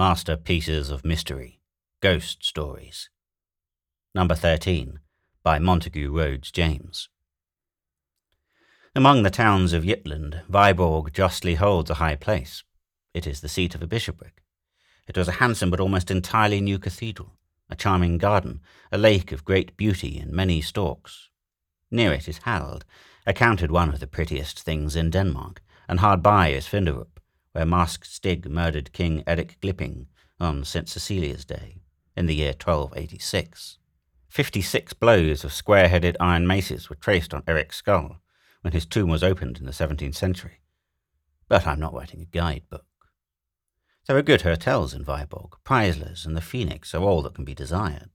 Masterpieces of Mystery Ghost Stories. Number 13 by Montague Rhodes James. Among the towns of Jutland, Viborg justly holds a high place. It is the seat of a bishopric. It was a handsome but almost entirely new cathedral, a charming garden, a lake of great beauty and many storks. Near it is Hald, accounted one of the prettiest things in Denmark, and hard by is Finderup, where Marsk Stig murdered King Eric Glipping on St. Cecilia's Day in the year 1286. Fifty-six blows of square-headed iron maces were traced on Eric's skull when his tomb was opened in the 17th century. But I'm not writing a guidebook. There are good hotels in Viborg. Preisler's and the Phoenix are all that can be desired.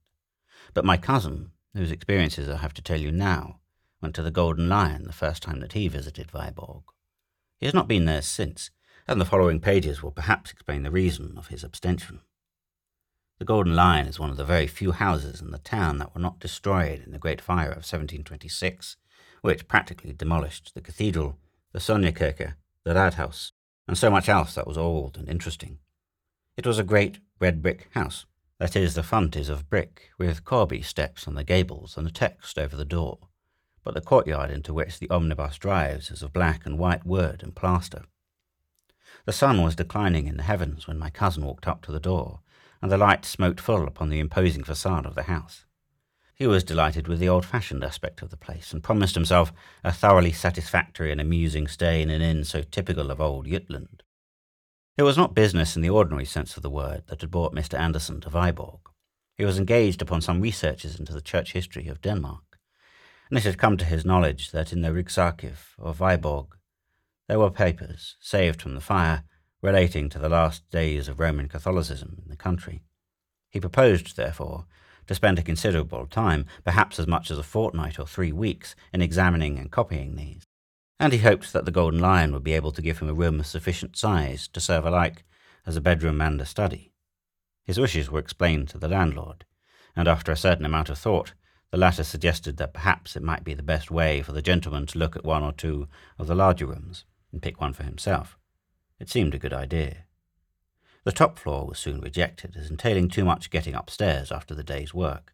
But my cousin, whose experiences I have to tell you now, went to the Golden Lion the first time that he visited Viborg. He has not been there since, and the following pages will perhaps explain the reason of his abstention. The Golden Lion is one of the very few houses in the town that were not destroyed in the Great Fire of 1726, which practically demolished the cathedral, the Sognekirke, the Rathaus, and so much else that was old and interesting. It was a great red brick house. That is, the front is of brick, with corbie steps on the gables and a text over the door, but the courtyard into which the omnibus drives is of black and white wood and plaster. The sun was declining in the heavens when my cousin walked up to the door, and the light smote full upon the imposing facade of the house. He was delighted with the old-fashioned aspect of the place, and promised himself a thoroughly satisfactory and amusing stay in an inn so typical of old Jutland. It was not business in the ordinary sense of the word that had brought Mr. Anderson to Viborg. He was engaged upon some researches into the church history of Denmark, and it had come to his knowledge that in the Rigsarkiv of Viborg there were papers, saved from the fire, relating to the last days of Roman Catholicism in the country. He proposed, therefore, to spend a considerable time, perhaps as much as a fortnight or three weeks, in examining and copying these, and he hoped that the Golden Lion would be able to give him a room of sufficient size to serve alike as a bedroom and a study. His wishes were explained to the landlord, and after a certain amount of thought, the latter suggested that perhaps it might be the best way for the gentleman to look at one or two of the larger rooms and pick one for himself. It seemed a good idea. The top floor was soon rejected as entailing too much getting upstairs after the day's work.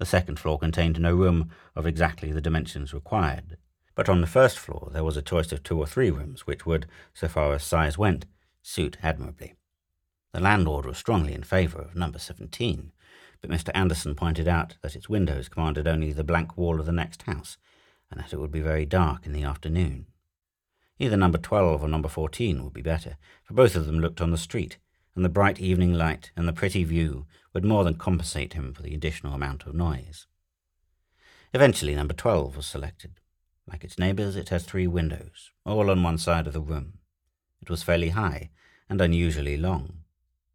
The second floor contained no room of exactly the dimensions required, but on the first floor there was a choice of two or three rooms which would, so far as size went, suit admirably. The landlord was strongly in favour of number 17, but Mr. Anderson pointed out that its windows commanded only the blank wall of the next house, and that it would be very dark in the afternoon. Either number 12 or number 14 would be better, for both of them looked on the street, and the bright evening light and the pretty view would more than compensate him for the additional amount of noise. Eventually, number 12 was selected. Like its neighbours, it has three windows, all on one side of the room. It was fairly high and unusually long.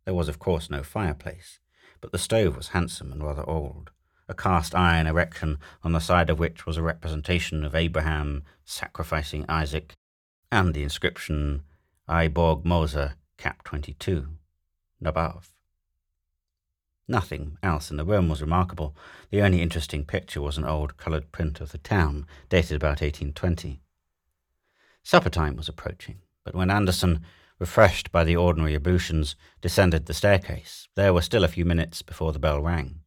There was, of course, no fireplace, but the stove was handsome and rather old, a cast iron erection on the side of which was a representation of Abraham sacrificing Isaac and the inscription I Borg Moser Cap 22 above. Nothing else in the room was remarkable. The only interesting picture was an old coloured print of the town, dated about 1820. Supper time was approaching, but when Anderson, refreshed by the ordinary ablutions, descended the staircase, there were still a few minutes before the bell rang.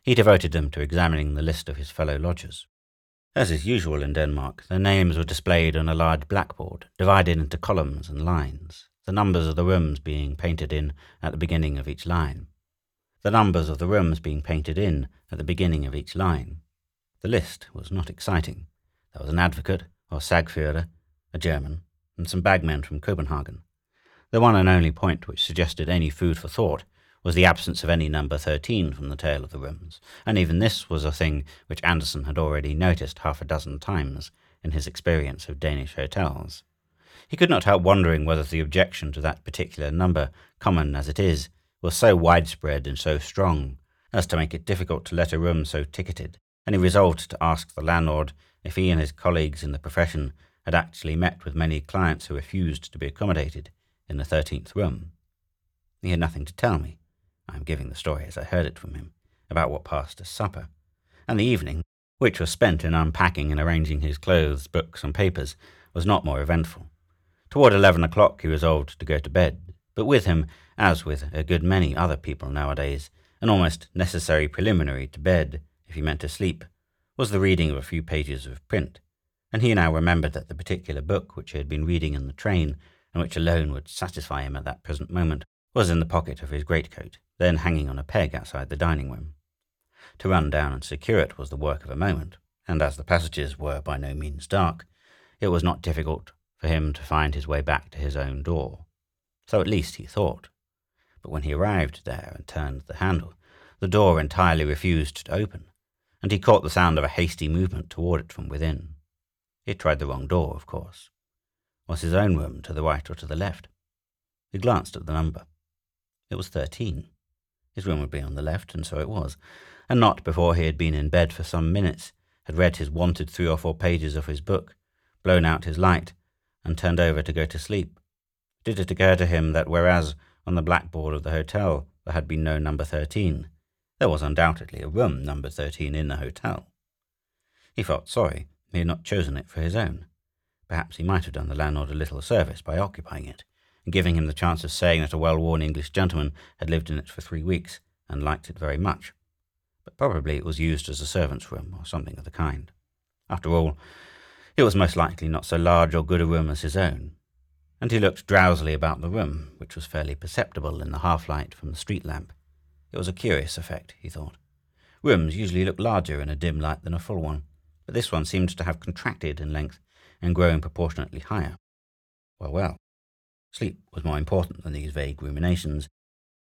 He devoted them to examining the list of his fellow lodgers. As is usual in Denmark, the names were displayed on a large blackboard, divided into columns and lines, the numbers of the rooms being painted in at the beginning of each line. The numbers of the rooms being painted in at the beginning of each line. The list was not exciting. There was an advocate, or Sagförer, a German, and some bagmen from Copenhagen. The one and only point which suggested any food for thought was the absence of any number 13 from the tale of the rooms, and even this was a thing which Anderson had already noticed half a dozen times in his experience of Danish hotels. He could not help wondering whether the objection to that particular number, common as it is, was so widespread and so strong as to make it difficult to let a room so ticketed, and he resolved to ask the landlord if he and his colleagues in the profession had actually met with many clients who refused to be accommodated in the thirteenth room. He had nothing to tell me, I am giving the story as I heard it from him, about what passed at supper, and the evening, which was spent in unpacking and arranging his clothes, books, and papers, was not more eventful. Toward eleven o'clock he resolved to go to bed, But with him, as with a good many other people nowadays, an almost necessary preliminary to bed, if he meant to sleep, was the reading of a few pages of print, and he now remembered that the particular book which he had been reading in the train, and which alone would satisfy him at that present moment, was in the pocket of his greatcoat, then hanging on a peg outside the dining room. To run down and secure it was the work of a moment, and as the passages were by no means dark, it was not difficult for him to find his way back to his own door. So at least he thought. But when he arrived there and turned the handle, the door entirely refused to open, and he caught the sound of a hasty movement toward it from within. He tried the wrong door, of course. Was his own room to the right or to the left? He glanced at the number. It was thirteen. His room would be on the left, and so it was, and not before he had been in bed for some minutes, had read his wonted three or four pages of his book, blown out his light, and turned over to go to sleep. Did it occur to him that whereas on the blackboard of the hotel there had been no number thirteen, there was undoubtedly a room number thirteen in the hotel? He felt sorry he had not chosen it for his own. Perhaps he might have done the landlord a little service by occupying it, and giving him the chance of saying that a well-worn English gentleman had lived in it for three weeks and liked it very much. But probably it was used as a servant's room or something of the kind. After all, it was most likely not so large or good a room as his own, and he looked drowsily about the room, which was fairly perceptible in the half-light from the street lamp. It was a curious effect, he thought. Rooms usually look larger in a dim light than a full one, but this one seemed to have contracted in length and grown proportionately higher. Well, well, sleep was more important than these vague ruminations,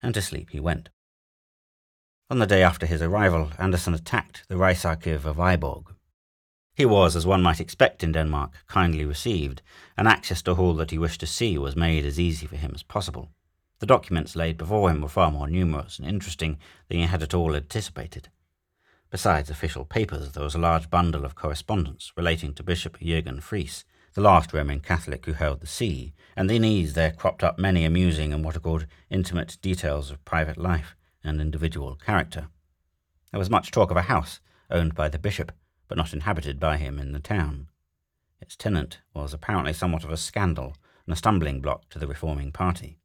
and to sleep he went. On the day after his arrival, Anderson attacked the Rigsarkiv of Viborg. He was, as one might expect in Denmark, kindly received, and access to all that he wished to see was made as easy for him as possible. The documents laid before him were far more numerous and interesting than he had at all anticipated. Besides official papers, there was a large bundle of correspondence relating to Bishop Jürgen Friis, the last Roman Catholic who held the see, and in these there cropped up many amusing and what are called intimate details of private life and individual character. There was much talk of a house owned by the bishop, but not inhabited by him in the town. Its tenant was apparently somewhat of a scandal and a stumbling block to the reforming party.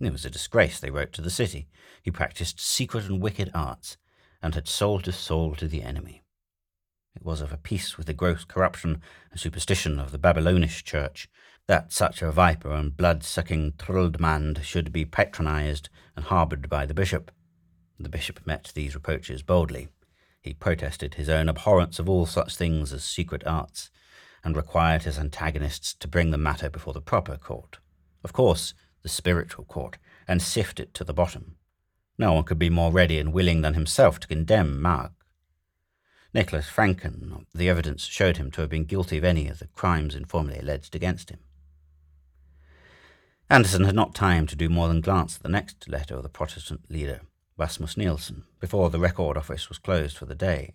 It was a disgrace, they wrote, to the city. He practised secret and wicked arts, and had sold his soul to the enemy. It was of a piece with the gross corruption and superstition of the Babylonish church that such a viper and blood-sucking Tröldmand should be patronized and harbored by the bishop. The bishop met these reproaches boldly. He protested his own abhorrence of all such things as secret arts, and required his antagonists to bring the matter before the proper court. Of course, the spiritual court, and sift it to the bottom. No one could be more ready and willing than himself to condemn Mag. Nicholas Francken, the evidence showed him to have been guilty of any of the crimes informally alleged against him. Anderson had not time to do more than glance at the next letter of the Protestant leader, Rasmus Nielsen, before the record office was closed for the day,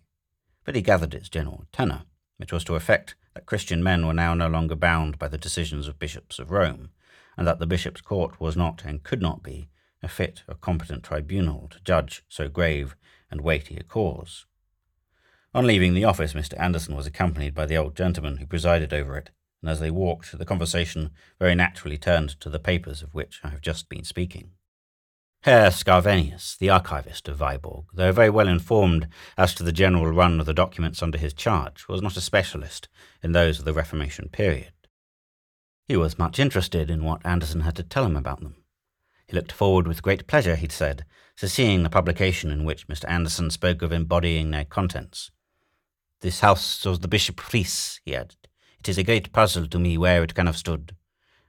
but he gathered its general tenor, which was to effect that Christian men were now no longer bound by the decisions of bishops of Rome, and that the bishop's court was not and could not be a fit or competent tribunal to judge so grave and weighty a cause. On leaving the office, Mr. Anderson was accompanied by the old gentleman who presided over it, and as they walked, the conversation very naturally turned to the papers of which I have just been speaking. Herr Scavenius, the archivist of Viborg, though very well informed as to the general run of the documents under his charge, was not a specialist in those of the Reformation period. He was much interested in what Anderson had to tell him about them. He looked forward with great pleasure, he'd said, to seeing the publication in which Mr. Anderson spoke of embodying their contents. This house was the Bishop Friis, he added. It is a great puzzle to me where it can have stood.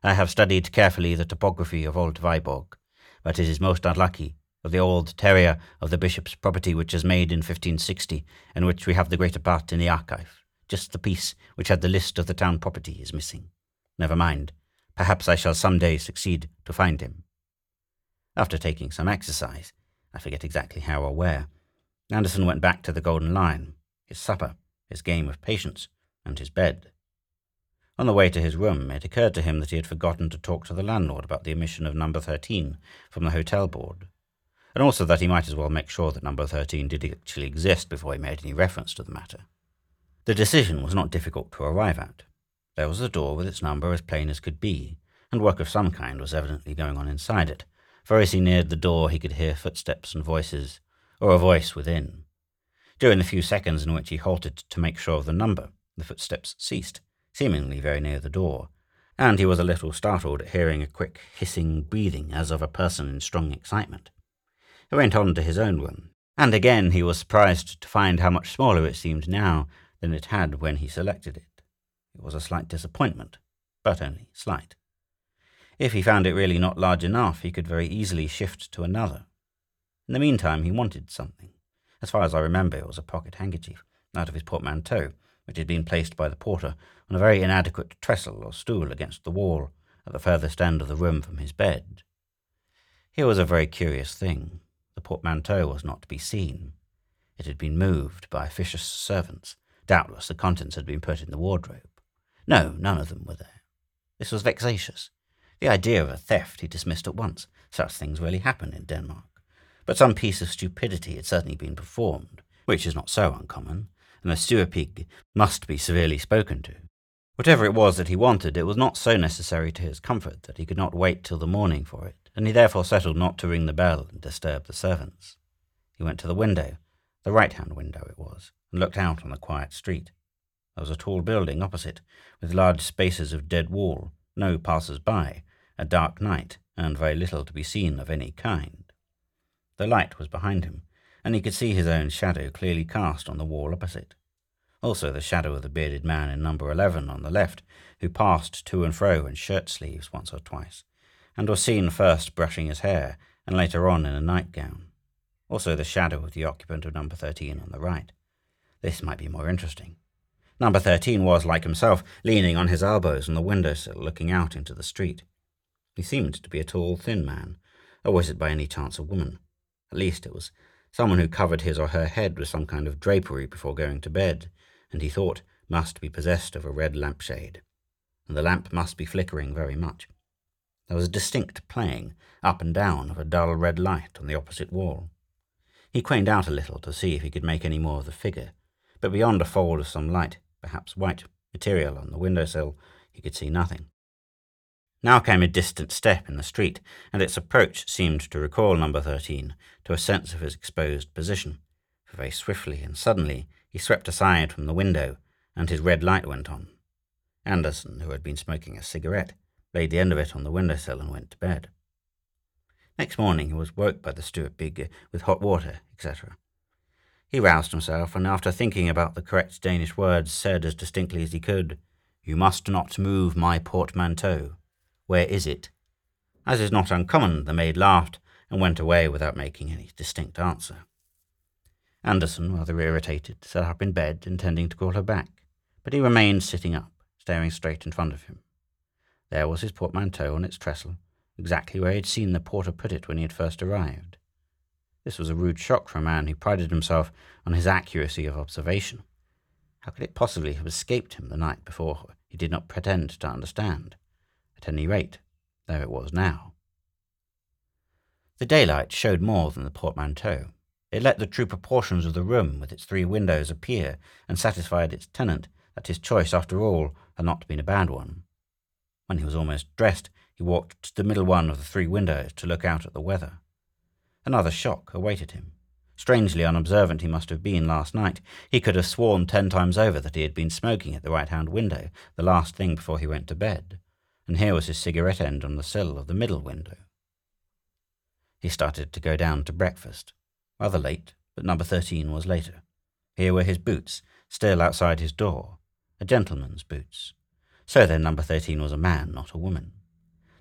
I have studied carefully the topography of Old Viborg, but it is most unlucky of the old terrier of the bishop's property which was made in 1560, and which we have the greater part in the archive. Just the piece which had the list of the town property is missing. Never mind. Perhaps I shall some day succeed to find him. After taking some exercise, I forget exactly how or where, Anderson went back to the Golden Lion, his supper, his game of patience, and his bed. On the way to his room, it occurred to him that he had forgotten to talk to the landlord about the omission of number 13 from the hotel board, and also that he might as well make sure that number 13 did actually exist before he made any reference to the matter. The decision was not difficult to arrive at. There was the door with its number as plain as could be, and work of some kind was evidently going on inside it, for as he neared the door he could hear footsteps and voices, or a voice within. During the few seconds in which he halted to make sure of the number, the footsteps ceased, seemingly very near the door, and he was a little startled at hearing a quick hissing breathing as of a person in strong excitement. He went on to his own room, and again he was surprised to find how much smaller it seemed now than it had when he selected it. It was a slight disappointment, but only slight. If he found it really not large enough, he could very easily shift to another. In the meantime, he wanted something. As far as I remember, it was a pocket handkerchief out of his portmanteau, which had been placed by the porter on a very inadequate trestle or stool against the wall at the furthest end of the room from his bed. Here was a very curious thing. The portmanteau was not to be seen. It had been moved by officious servants. Doubtless the contents had been put in the wardrobe. No, none of them were there. This was vexatious. The idea of a theft he dismissed at once. Such things rarely happen in Denmark. But some piece of stupidity had certainly been performed, which is not so uncommon, and the Pige must be severely spoken to. Whatever it was that he wanted, it was not so necessary to his comfort that he could not wait till the morning for it, and he therefore settled not to ring the bell and disturb the servants. He went to the window, the right-hand window it was, and looked out on the quiet street. There was a tall building opposite, with large spaces of dead wall, no passers-by, a dark night, and very little to be seen of any kind. The light was behind him, and he could see his own shadow clearly cast on the wall opposite. Also the shadow of the bearded man in number eleven on the left, who passed to and fro in shirt sleeves once or twice, and was seen first brushing his hair, and later on in a nightgown. Also the shadow of the occupant of number thirteen on the right. This might be more interesting. Number thirteen was, like himself, leaning on his elbows on the window sill, looking out into the street. He seemed to be a tall, thin man, or was it by any chance a woman? At least it was someone who covered his or her head with some kind of drapery before going to bed, and he thought must be possessed of a red lampshade. And the lamp must be flickering very much. There was a distinct playing up and down of a dull red light on the opposite wall. He craned out a little to see if he could make any more of the figure, but beyond a fold of some light, perhaps white, material on the window sill, he could see nothing. Now came a distant step in the street, and its approach seemed to recall number thirteen to a sense of his exposed position, for very swiftly and suddenly he swept aside from the window, and his red light went on. Anderson, who had been smoking a cigarette, laid the end of it on the window sill and went to bed. Next morning he was woke by the Stuepige uh, with hot water, etc. He roused himself, and after thinking about the correct Danish words, said as distinctly as he could, You must not move my portmanteau. Where is it? As is not uncommon, the maid laughed and went away without making any distinct answer. Anderson, rather irritated, sat up in bed, intending to call her back, but he remained sitting up, staring straight in front of him. There was his portmanteau on its trestle, exactly where he had seen the porter put it when he had first arrived. This was a rude shock for a man who prided himself on his accuracy of observation. How could it possibly have escaped him the night before he did not pretend to understand? At any rate, there it was now. The daylight showed more than the portmanteau. It let the true proportions of the room with its three windows appear, and satisfied its tenant that his choice, after all, had not been a bad one. When he was almost dressed, he walked to the middle one of the three windows to look out at the weather. Another shock awaited him. Strangely unobservant he must have been last night. He could have sworn ten times over that he had been smoking at the right-hand window, the last thing before he went to bed and here was his cigarette end on the sill of the middle window. He started to go down to breakfast. Rather late, but number 13 was later. Here were his boots, still outside his door. A gentleman's boots. So then number 13 was a man, not a woman.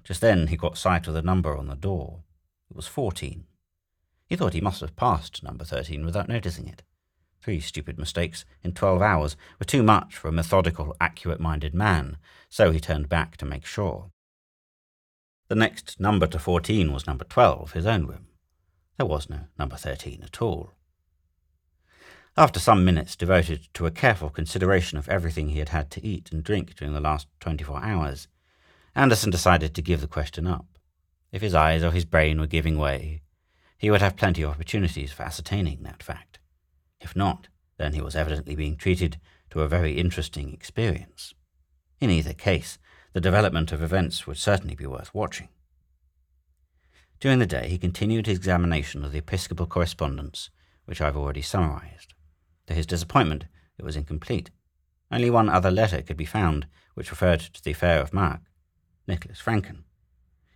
Just then he caught sight of the number on the door. It was 14. He thought he must have passed number 13 without noticing it. Three stupid mistakes in twelve hours were too much for a methodical, accurate-minded man, so he turned back to make sure. The next number to fourteen was number twelve, his own room. There was no number thirteen at all. After some minutes devoted to a careful consideration of everything he had had to eat and drink during the last twenty-four hours, Anderson decided to give the question up. If his eyes or his brain were giving way, he would have plenty of opportunities for ascertaining that fact. Not, then he was evidently being treated to a very interesting experience. In either case, the development of events would certainly be worth watching. During the day, he continued his examination of the episcopal correspondence, which I've already summarized. To his disappointment, it was incomplete. Only one other letter could be found, which referred to the affair of Mag, Nicholas Francken.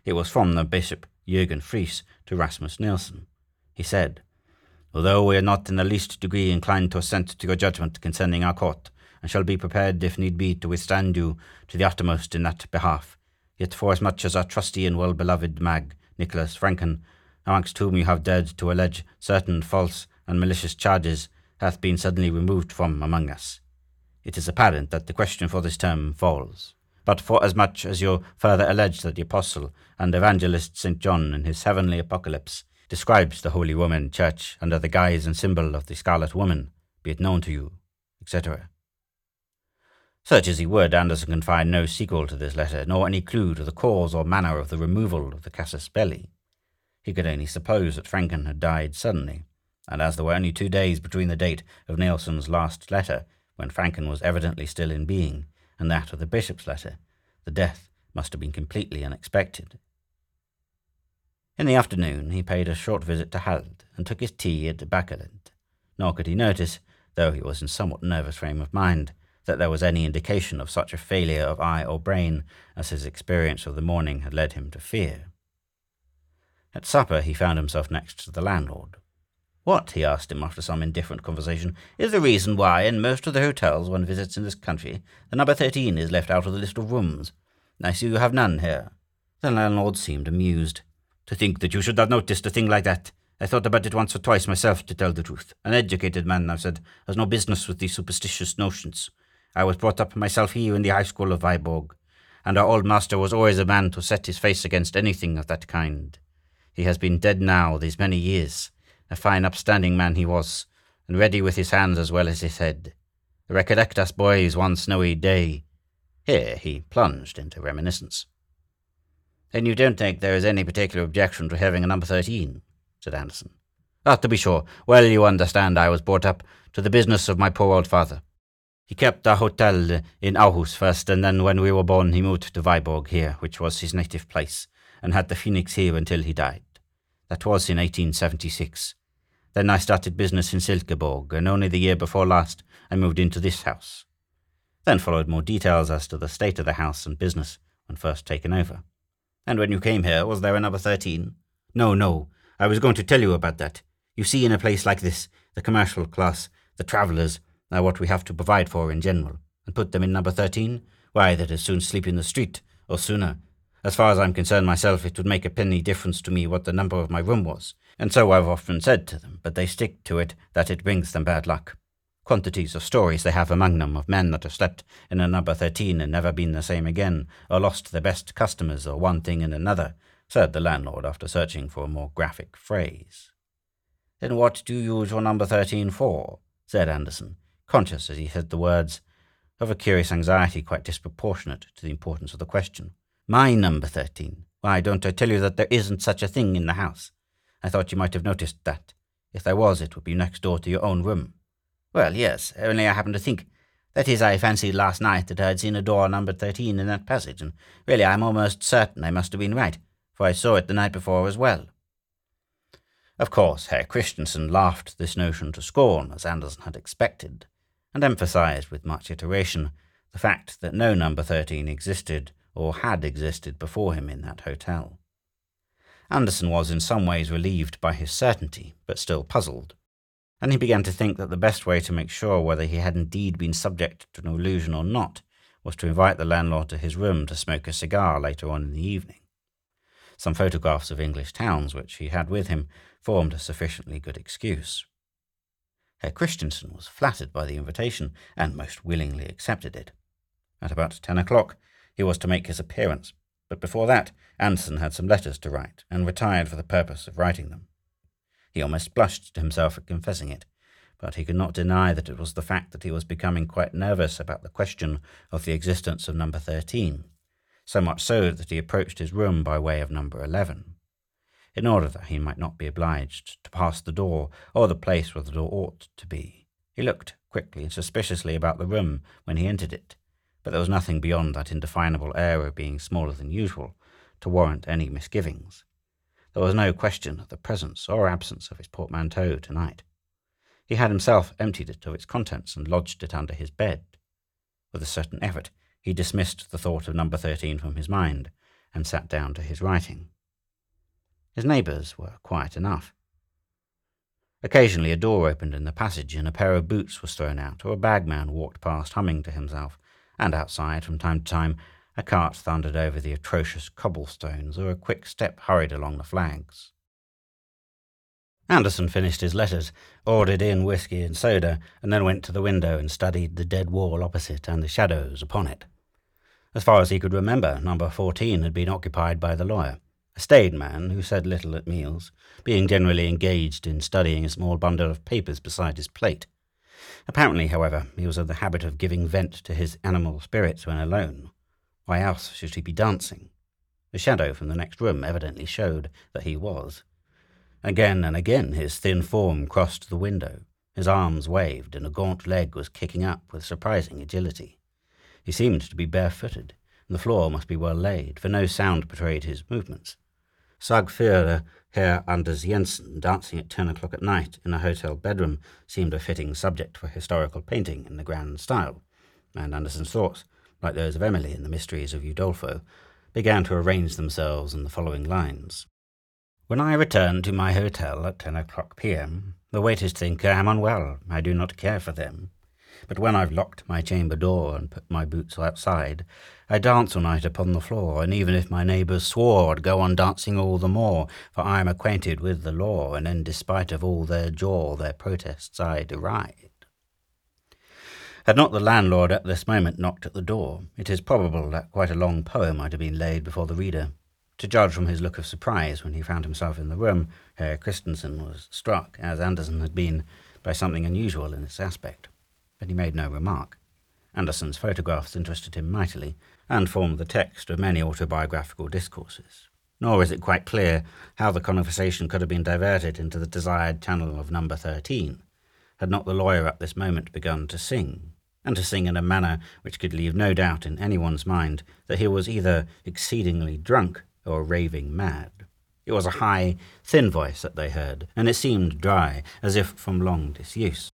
It was from the Bishop Jürgen Friis to Rasmus Nielsen. He said, Although we are not in the least degree inclined to assent to your judgment concerning our court, and shall be prepared, if need be, to withstand you to the uttermost in that behalf, yet forasmuch as our trusty and well-beloved mag, Nicholas Francken, amongst whom you have dared to allege certain false and malicious charges, hath been suddenly removed from among us, it is apparent that the question for this term falls. But forasmuch as you further allege that the Apostle and Evangelist St. John in his heavenly apocalypse describes the Holy Roman Church under the guise and symbol of the Scarlet Woman, be it known to you, etc. Search as he would, Anderson can find no sequel to this letter, nor any clue to the cause or manner of the removal of the casus belli. He could only suppose that Francken had died suddenly, and as there were only two days between the date of Nielsen's last letter, when Francken was evidently still in being, and that of the bishop's letter, the death must have been completely unexpected. In the afternoon, he paid a short visit to Hald and took his tea at Baekkelund. Nor could he notice, though he was in somewhat nervous frame of mind, that there was any indication of such a failure of eye or brain as his experience of the morning had led him to fear. At supper he found himself next to the landlord. What, he asked him after some indifferent conversation, is the reason why in most of the hotels one visits in this country the number thirteen is left out of the list of rooms? I see you have none here. The landlord seemed amused. To think that you should have noticed a thing like that. I thought about it once or twice myself, to tell the truth. An educated man, I've said, has no business with these superstitious notions. I was brought up myself here in the High School of Viborg, and our old master was always a man to set his face against anything of that kind. He has been dead now these many years. A fine upstanding man he was, and ready with his hands as well as his head. Recollect us boys one snowy day. Here he plunged into reminiscence. Then you don't think there is any particular objection to having a number thirteen? said Anderson. Ah, to be sure. Well, you understand I was brought up to the business of my poor old father. He kept a hotel in Aarhus first, and then when we were born he moved to Viborg here, which was his native place, and had the Phoenix here until he died. That was in 1876. Then I started business in Silkeborg, and only the year before last I moved into this house. Then followed more details as to the state of the house and business when first taken over. And when you came here, was there another 13? No, no. I was going to tell you about that. You see, in a place like this, the commercial class, the travellers, are what we have to provide for in general, and put them in number 13? Why, they'd as soon sleep in the street, or sooner. As far as I'm concerned myself, it would make a penny difference to me what the number of my room was, and so I've often said to them, but they stick to it that it brings them bad luck. Quantities of stories they have among them of men that have slept in a number 13 and never been the same again, or lost their best customers, or one thing and another, said the landlord after searching for a more graphic phrase. Then what do you use your number 13 for? said Anderson, conscious as he said the words of a curious anxiety quite disproportionate to the importance of the question. My number thirteen. Why don't I tell you that there isn't such a thing in the house? I thought you might have noticed that. If there was, it would be next door to your own room. Well, yes, only I happened to think. That is, I fancied last night that I had seen a door numbered thirteen in that passage, and really I'm almost certain I must have been right, for I saw it the night before as well. Of course, Herr Christensen laughed this notion to scorn, as Anderson had expected, and emphasized with much iteration the fact that no number thirteen existed or had existed before him in that hotel. Anderson was in some ways relieved by his certainty, but still puzzled, and he began to think that the best way to make sure whether he had indeed been subject to an illusion or not was to invite the landlord to his room to smoke a cigar later on in the evening. Some photographs of English towns which he had with him formed a sufficiently good excuse. Herr Christensen was flattered by the invitation and most willingly accepted it. At about ten o'clock, he was to make his appearance, but before that Anderson had some letters to write, and retired for the purpose of writing them. He almost blushed to himself at confessing it, but he could not deny that it was the fact that he was becoming quite nervous about the question of the existence of number thirteen, so much so that he approached his room by way of number eleven, in order that he might not be obliged to pass the door or the place where the door ought to be. He looked quickly and suspiciously about the room when he entered it, but there was nothing beyond that indefinable air of being smaller than usual to warrant any misgivings. There was no question of the presence or absence of his portmanteau tonight. He had himself emptied it of its contents and lodged it under his bed. With a certain effort, he dismissed the thought of number thirteen from his mind and sat down to his writing. His neighbours were quiet enough. Occasionally a door opened in the passage and a pair of boots was thrown out, or a bagman walked past humming to himself, and outside, from time to time, a cart thundered over the atrocious cobblestones, or a quick step hurried along the flags. Anderson finished his letters, ordered in whisky and soda, and then went to the window and studied the dead wall opposite and the shadows upon it. As far as he could remember, number 14 had been occupied by the lawyer, a staid man who said little at meals, being generally engaged in studying a small bundle of papers beside his plate. Apparently, however, he was of the habit of giving vent to his animal spirits when alone, why else should he be dancing? The shadow from the next room evidently showed that he was. Again and again his thin form crossed the window. His arms waved, and a gaunt leg was kicking up with surprising agility. He seemed to be barefooted, and the floor must be well laid, for no sound betrayed his movements. Sagförer Herr Anders Jensen dancing at ten o'clock at night in a hotel bedroom seemed a fitting subject for historical painting in the grand style, and Anderson's thoughts like those of Emily in the Mysteries of Udolpho, began to arrange themselves in the following lines. When I return to my hotel at ten o'clock p.m., the waiters think I am unwell. I do not care for them. But when I've locked my chamber door and put my boots outside, I dance all night upon the floor, and even if my neighbours swore, I'd go on dancing all the more, for I am acquainted with the law, and in despite of all their jaw, their protests I deride. Had not the landlord at this moment knocked at the door, it is probable that quite a long poem might have been laid before the reader. To judge from his look of surprise when he found himself in the room, Herr Christensen was struck, as Anderson had been, by something unusual in its aspect. But he made no remark. Anderson's photographs interested him mightily, and formed the text of many autobiographical discourses. Nor is it quite clear how the conversation could have been diverted into the desired channel of number thirteen, had not the lawyer at this moment begun to sing, and to sing in a manner which could leave no doubt in anyone's mind that he was either exceedingly drunk or raving mad. It was a high, thin voice that they heard, and it seemed dry, as if from long disuse.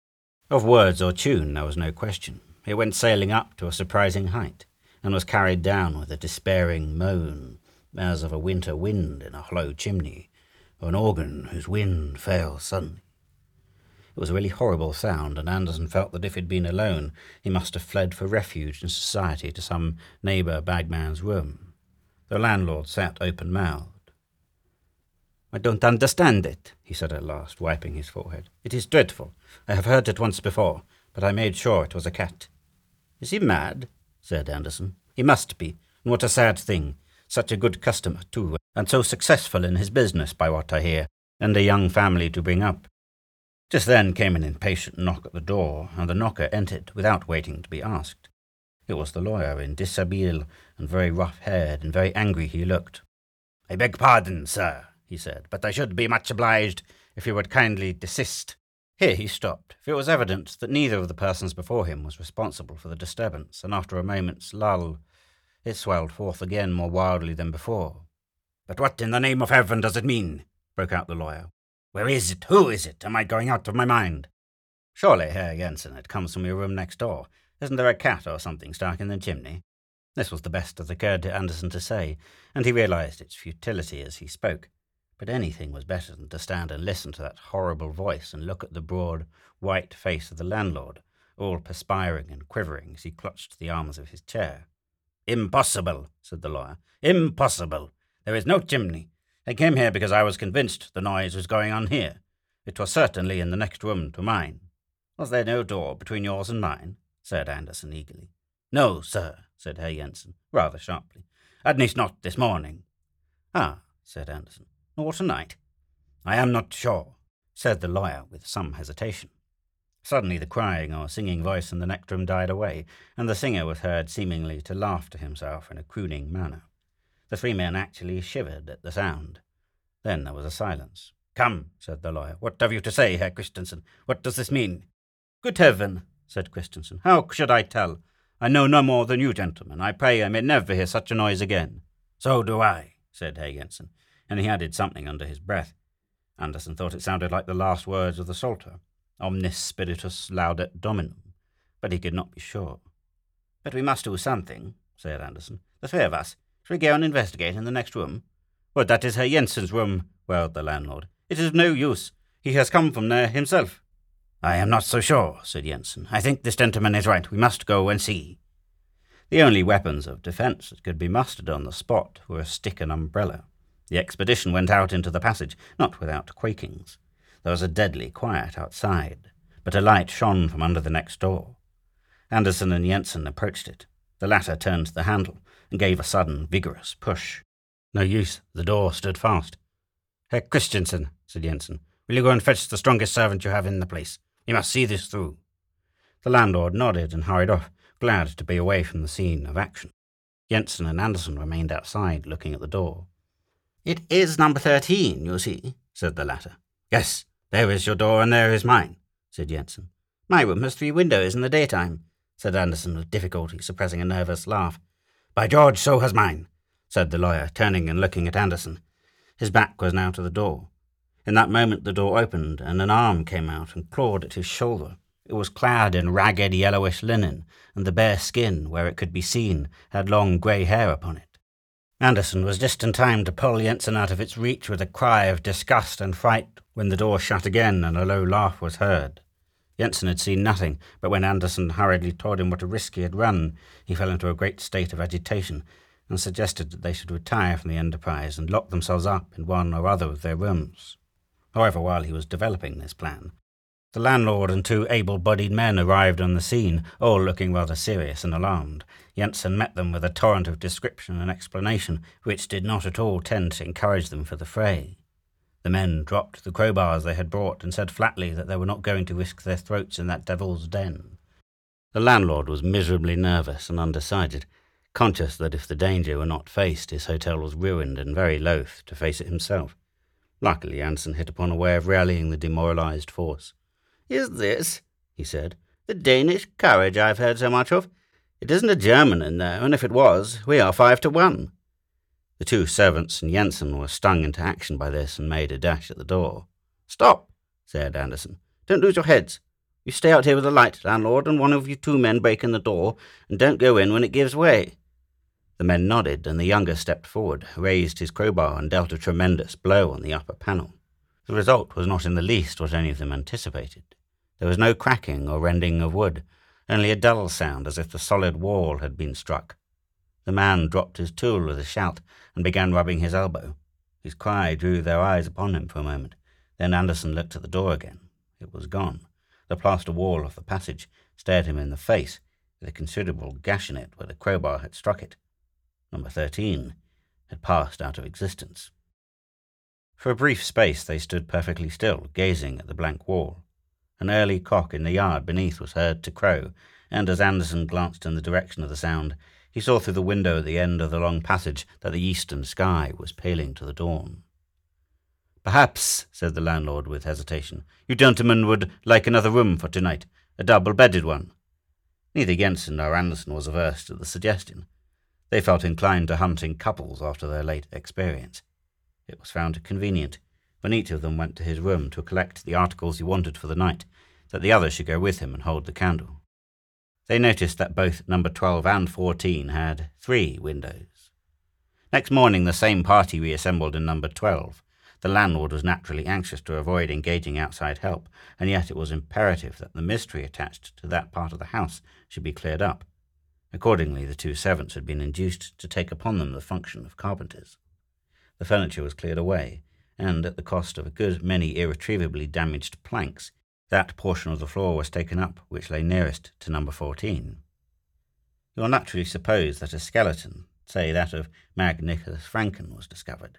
Of words or tune there was no question. It went sailing up to a surprising height, and was carried down with a despairing moan, as of a winter wind in a hollow chimney, or an organ whose wind fails suddenly. It was a really horrible sound, and Anderson felt that if he'd been alone, he must have fled for refuge in society to some neighbour bagman's room. The landlord sat open mouthed. I don't understand it, he said at last, wiping his forehead. It is dreadful. I have heard it once before, but I made sure it was a cat. Is he mad? said Anderson. He must be, and what a sad thing. Such a good customer, too, and so successful in his business, by what I hear, and a young family to bring up. Just then came an impatient knock at the door, and the knocker entered without waiting to be asked. It was the lawyer, in dishabille and very rough-haired, and very angry he looked. I beg pardon, sir, he said, but I should be much obliged if you would kindly desist. Here he stopped, for it was evident that neither of the persons before him was responsible for the disturbance, and after a moment's lull, it swelled forth again more wildly than before. But what in the name of heaven does it mean? broke out the lawyer. Where is it? Who is it? Am I going out of my mind? Surely, Herr Jensen, it comes from your room next door. Isn't there a cat or something stuck in the chimney? This was the best that occurred to Anderson to say, and he realized its futility as he spoke. But anything was better than to stand and listen to that horrible voice and look at the broad, white face of the landlord, all perspiring and quivering as he clutched the arms of his chair. Impossible, said the lawyer. Impossible. There is no chimney. I came here because I was convinced the noise was going on here. It was certainly in the next room to mine. Was there no door between yours and mine? said Anderson eagerly. No, sir, said Herr Jensen, rather sharply. At least not this morning. Ah, said Anderson. Nor tonight? I am not sure, said the lawyer with some hesitation. Suddenly the crying or singing voice in the next room died away, and the singer was heard seemingly to laugh to himself in a crooning manner. The three men actually shivered at the sound. Then there was a silence. Come, said the lawyer. What have you to say, Herr Christensen? What does this mean? Good heaven, said Christensen. How should I tell? I know no more than you, gentlemen. I pray I may never hear such a noise again. So do I, said Herr Jensen, and he added something under his breath. Anderson thought it sounded like the last words of the Psalter, Omnis spiritus laudet Dominum, but he could not be sure. But we must do something, said Anderson. The three of us. Shall we go and investigate in the next room? But that is Herr Jensen's room, wailed the landlord. It is of no use. He has come from there himself. I am not so sure, said Jensen. I think this gentleman is right. We must go and see. The only weapons of defence that could be mustered on the spot were a stick and umbrella. The expedition went out into the passage, not without quakings. There was a deadly quiet outside, but a light shone from under the next door. Anderson and Jensen approached it. The latter turned the handle and gave a sudden, vigorous push. No use, the door stood fast. Herr Christensen, said Jensen, will you go and fetch the strongest servant you have in the place? You must see this through. The landlord nodded and hurried off, glad to be away from the scene of action. Jensen and Anderson remained outside, looking at the door. It is number thirteen, you see, said the latter. Yes, there is your door and there is mine, said Jensen. My room has three windows in the daytime, said Anderson with difficulty, suppressing a nervous laugh. By George, so has mine, said the lawyer, turning and looking at Anderson. His back was now to the door. In that moment the door opened, and an arm came out and clawed at his shoulder. It was clad in ragged yellowish linen, and the bare skin, where it could be seen, had long grey hair upon it. Anderson was just in time to pull Jensen out of its reach with a cry of disgust and fright when the door shut again and a low laugh was heard. Jensen had seen nothing, but when Anderson hurriedly told him what a risk he had run, he fell into a great state of agitation and suggested that they should retire from the enterprise and lock themselves up in one or other of their rooms. However, while he was developing this plan, the landlord and two able bodied men arrived on the scene, all looking rather serious and alarmed. Jensen met them with a torrent of description and explanation, which did not at all tend to encourage them for the fray. The men dropped the crowbars they had brought and said flatly that they were not going to risk their throats in that devil's den. The landlord was miserably nervous and undecided, conscious that if the danger were not faced, his hotel was ruined and very loath to face it himself. Luckily, Anderson hit upon a way of rallying the demoralized force. Is this, he said, the Danish courage I've heard so much of? It isn't a German in there, and if it was, we are five to one. The two servants and Jensen were stung into action by this and made a dash at the door. Stop, said Anderson. Don't lose your heads. You stay out here with the light, landlord, and one of you two men break in the door, and don't go in when it gives way. The men nodded, and the younger stepped forward, raised his crowbar, and dealt a tremendous blow on the upper panel. The result was not in the least what any of them anticipated. There was no cracking or rending of wood, only a dull sound as if the solid wall had been struck. The man dropped his tool with a shout and began rubbing his elbow. His cry drew their eyes upon him for a moment. Then Anderson looked at the door again. It was gone. The plaster wall of the passage stared him in the face, with a considerable gash in it where the crowbar had struck it. Number thirteen had passed out of existence. For a brief space they stood perfectly still, gazing at the blank wall. An early cock in the yard beneath was heard to crow, and as Anderson glanced in the direction of the sound, he saw through the window at the end of the long passage that the eastern sky was paling to the dawn. Perhaps, said the landlord with hesitation, you gentlemen would like another room for tonight, a double-bedded one. Neither Jensen nor Anderson was averse to the suggestion. They felt inclined to hunt in couples after their late experience. It was found convenient, when each of them went to his room to collect the articles he wanted for the night, that the other should go with him and hold the candle. They noticed that both number 12 and 14 had three windows. Next morning, the same party reassembled in number 12. The landlord was naturally anxious to avoid engaging outside help, and yet it was imperative that the mystery attached to that part of the house should be cleared up. Accordingly, the two servants had been induced to take upon them the function of carpenters. The furniture was cleared away, and at the cost of a good many irretrievably damaged planks, that portion of the floor was taken up which lay nearest to number 14. You will naturally suppose that a skeleton, say that of Mag Nicholas Francken, was discovered.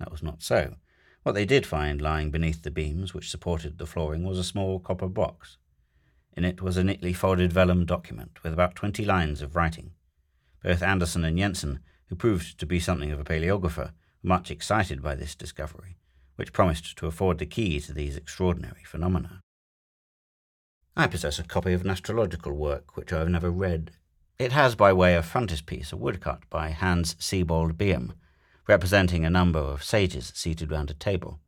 That was not so. What they did find lying beneath the beams which supported the flooring was a small copper box. In it was a neatly folded vellum document with about twenty lines of writing. Both Anderson and Jensen, who proved to be something of a paleographer, much excited by this discovery, which promised to afford the key to these extraordinary phenomena. I possess a copy of an astrological work which I have never read, It has by way of frontispiece a woodcut by Hans Sebald Beham, representing a number of sages seated round a table.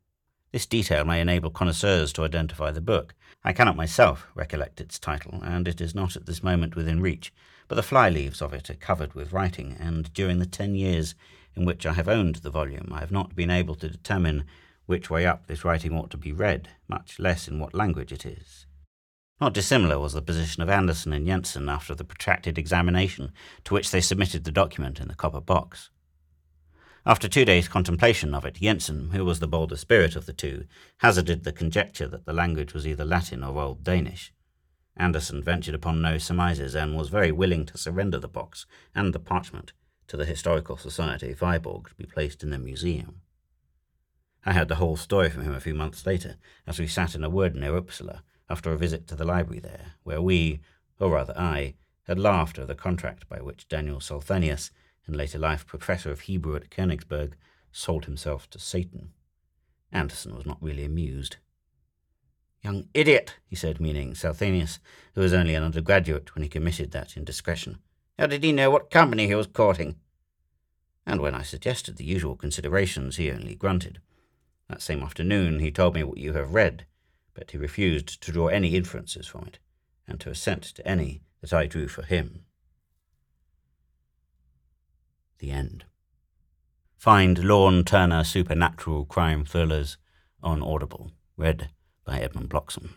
This detail may enable connoisseurs to identify the book. I cannot myself recollect its title, and it is not at this moment within reach, but the fly leaves of it are covered with writing, and during the ten years in which I have owned the volume, I have not been able to determine which way up this writing ought to be read, much less in what language it is. Not dissimilar was the position of Anderson and Jensen after the protracted examination to which they submitted the document in the copper box. After two days' contemplation of it, Jensen, who was the bolder spirit of the two, hazarded the conjecture that the language was either Latin or Old Danish. Anderson ventured upon no surmises and was very willing to surrender the box and the parchment to the Historical Society of Viborg to be placed in the museum. I heard the whole story from him a few months later, as we sat in a wood near Uppsala after a visit to the library there, where we, or rather I, had laughed over the contract by which Daniel Salthenius in later life professor of Hebrew at Königsberg, sold himself to Satan. Anderson was not really amused. Young idiot, he said, meaning Salthenius, who was only an undergraduate when he committed that indiscretion. How did he know what company he was courting? And when I suggested the usual considerations, he only grunted. That same afternoon he told me what you have read, but he refused to draw any inferences from it, and to assent to any that I drew for him the end. Find Lorne Turner Supernatural Crime Thrillers on Audible, read by Edmund Bloxham.